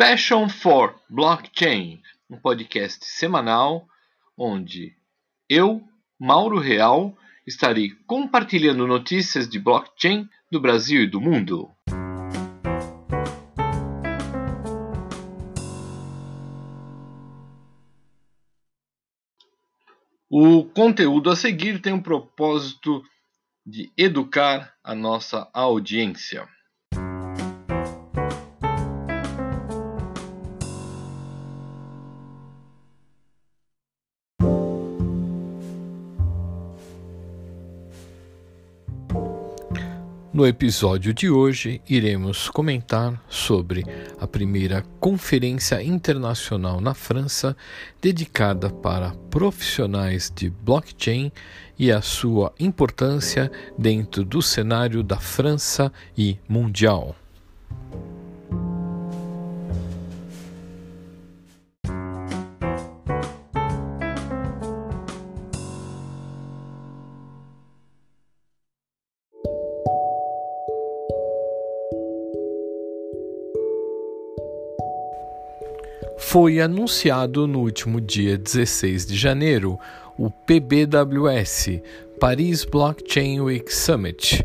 Passion for Blockchain, um podcast semanal onde eu, Mauro Real, estarei compartilhando notícias de blockchain do Brasil e do mundo. O conteúdo a seguir tem o propósito de educar a nossa audiência. No episódio de hoje, iremos comentar sobre a primeira Conferência Internacional na França dedicada para profissionais de blockchain e a sua importância dentro do cenário da França e mundial. Foi anunciado no último dia 16 de janeiro o PBWS Paris Blockchain Week Summit,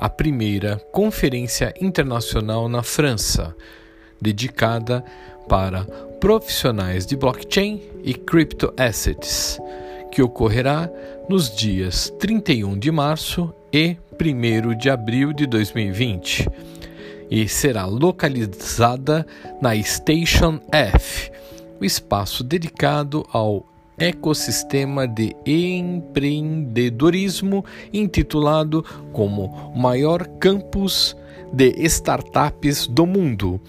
a primeira conferência internacional na França, dedicada para profissionais de blockchain e criptoassets, que ocorrerá nos dias 31 de março e 1 de abril de 2020 e será localizada na Station F, o espaço dedicado ao ecossistema de empreendedorismo intitulado como maior campus de startups do mundo,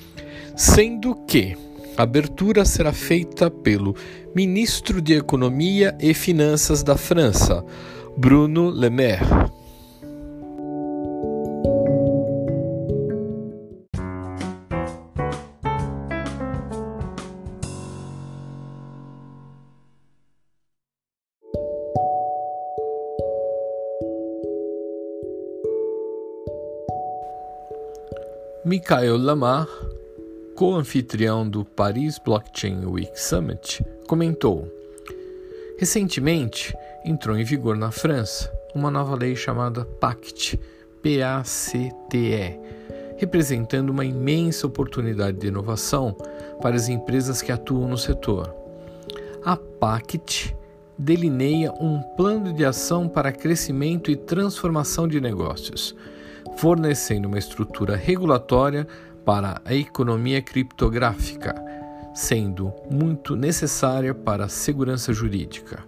sendo que a abertura será feita pelo ministro de Economia e Finanças da França, Bruno Le Maire. Michael Lamar, co-anfitrião do Paris Blockchain Week Summit, comentou: Recentemente entrou em vigor na França uma nova lei chamada PACT, P-A-C-T-E, representando uma imensa oportunidade de inovação para as empresas que atuam no setor. A PACT delineia um plano de ação para crescimento e transformação de negócios fornecendo uma estrutura regulatória para a economia criptográfica, sendo muito necessária para a segurança jurídica.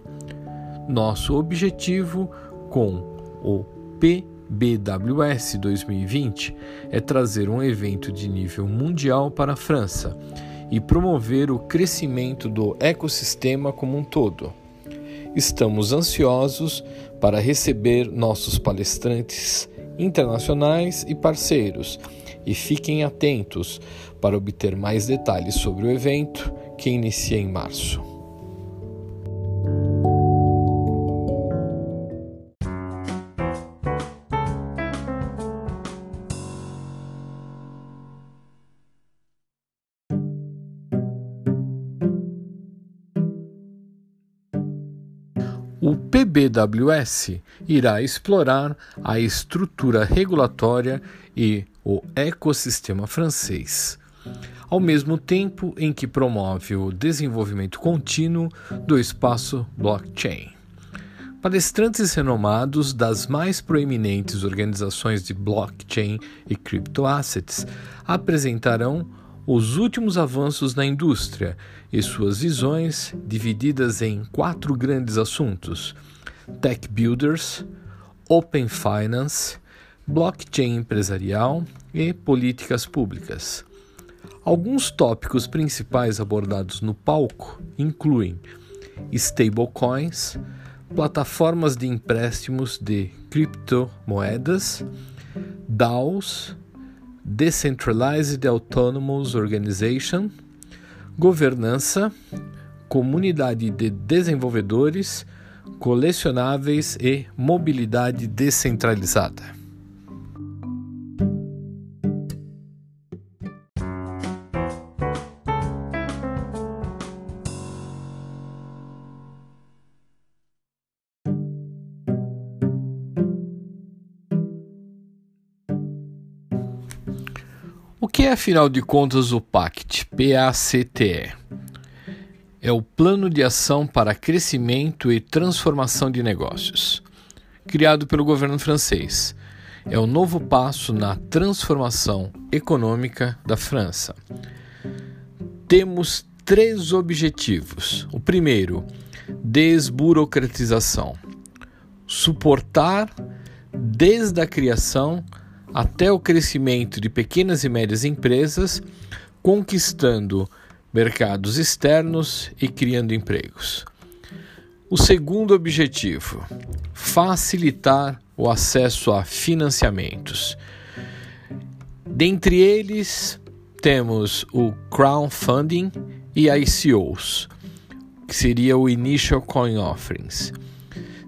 Nosso objetivo com o PBWS 2020 é trazer um evento de nível mundial para a França e promover o crescimento do ecossistema como um todo. Estamos ansiosos para receber nossos palestrantes internacionais e parceiros, e fiquem atentos para obter mais detalhes sobre o evento que inicia em março. O PBWS irá explorar a estrutura regulatória e o ecossistema francês, ao mesmo tempo em que promove o desenvolvimento contínuo do espaço blockchain. Palestrantes renomados das mais proeminentes organizações de blockchain e criptoassets apresentarão os últimos avanços na indústria e suas visões, divididas em quatro grandes assuntos: Tech Builders, Open Finance, Blockchain empresarial e políticas públicas. Alguns tópicos principais abordados no palco incluem stablecoins, plataformas de empréstimos de criptomoedas, DAOs, Decentralized Autonomous Organization, governança, comunidade de desenvolvedores, colecionáveis e mobilidade descentralizada. O que é, afinal de contas, o PACT? PACTE? É o Plano de Ação para Crescimento e Transformação de Negócios, criado pelo governo francês. É o novo passo na transformação econômica da França. Temos três objetivos. O primeiro, desburocratização. Suportar desde a criação até o crescimento de pequenas e médias empresas, conquistando mercados externos e criando empregos. O segundo objetivo, facilitar o acesso a financiamentos. Dentre eles, temos o crowdfunding e ICOs, que seria o Initial Coin Offerings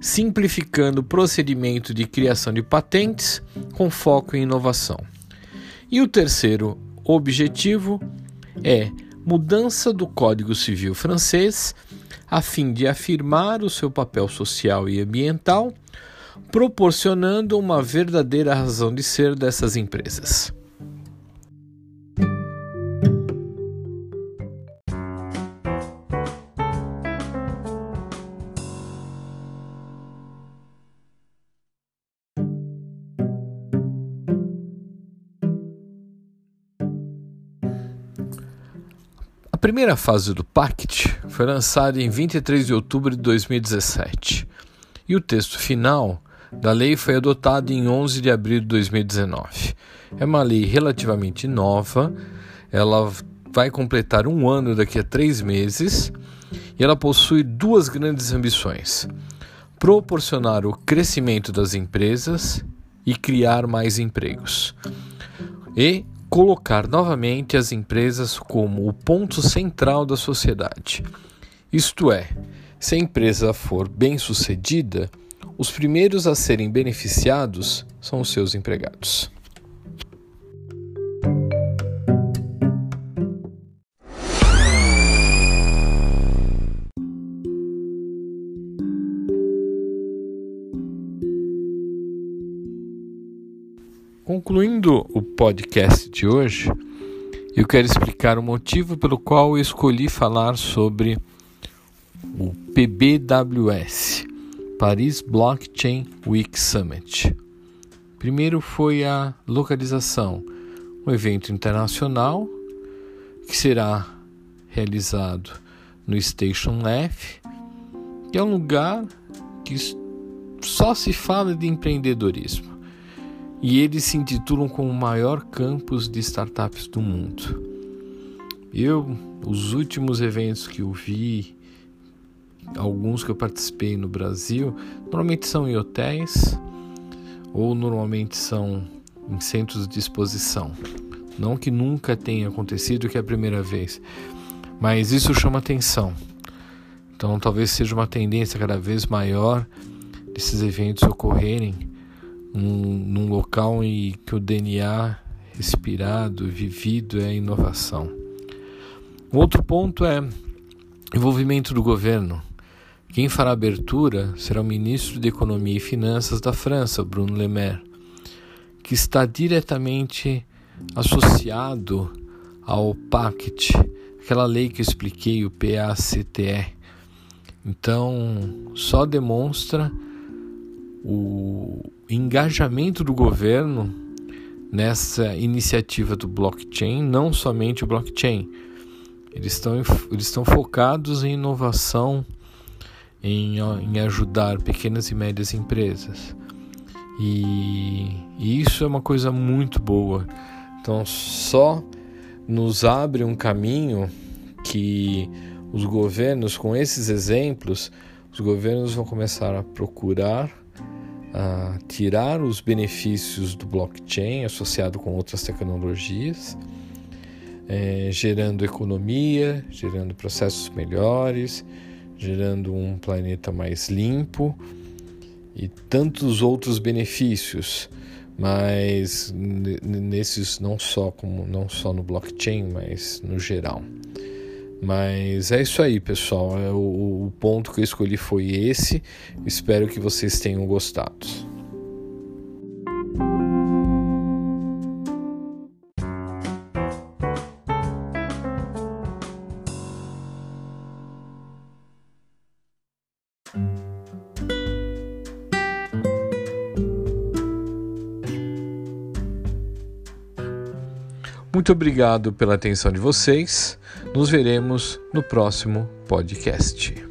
simplificando o procedimento de criação de patentes com foco em inovação. E o terceiro objetivo é mudança do Código Civil francês a fim de afirmar o seu papel social e ambiental, proporcionando uma verdadeira razão de ser dessas empresas. Primeira fase do PACT foi lançada em 23 de outubro de 2017 e o texto final da lei foi adotado em 11 de abril de 2019. É uma lei relativamente nova, ela vai completar um ano daqui a três meses e ela possui duas grandes ambições: proporcionar o crescimento das empresas e criar mais empregos. E colocar novamente as empresas como o ponto central da sociedade. Isto é, se a empresa for bem-sucedida, os primeiros a serem beneficiados são os seus empregados. Concluindo o podcast de hoje, eu quero explicar o motivo pelo qual eu escolhi falar sobre o PBWS Paris Blockchain Week Summit. Primeiro foi a localização, um evento internacional que será realizado no Station F, que é um lugar que só se fala de empreendedorismo e eles se intitulam como o maior campus de startups do mundo. Eu, os últimos eventos que eu vi, alguns que eu participei no Brasil, normalmente são em hotéis ou normalmente são em centros de exposição. Não que nunca tenha acontecido, que é a primeira vez, mas isso chama atenção. Então, talvez seja uma tendência cada vez maior desses eventos ocorrerem num, num local em que o DNA respirado, vivido é inovação. O outro ponto é envolvimento do governo. Quem fará abertura será o ministro de Economia e Finanças da França, Bruno Le Maire, que está diretamente associado ao PACT, aquela lei que eu expliquei, o PACTE. Então, só demonstra o engajamento do governo nessa iniciativa do blockchain, não somente o blockchain. Eles estão, eles estão focados em inovação, em, em ajudar pequenas e médias empresas. E, e isso é uma coisa muito boa. Então, só nos abre um caminho que os governos, com esses exemplos, os governos vão começar a procurar a tirar os benefícios do blockchain associado com outras tecnologias, é, gerando economia, gerando processos melhores, gerando um planeta mais limpo e tantos outros benefícios, mas nesses não só como não só no blockchain, mas no geral. Mas é isso aí, pessoal. É, o, o ponto que eu escolhi foi esse. Espero que vocês tenham gostado. Muito obrigado pela atenção de vocês. Nos veremos no próximo podcast.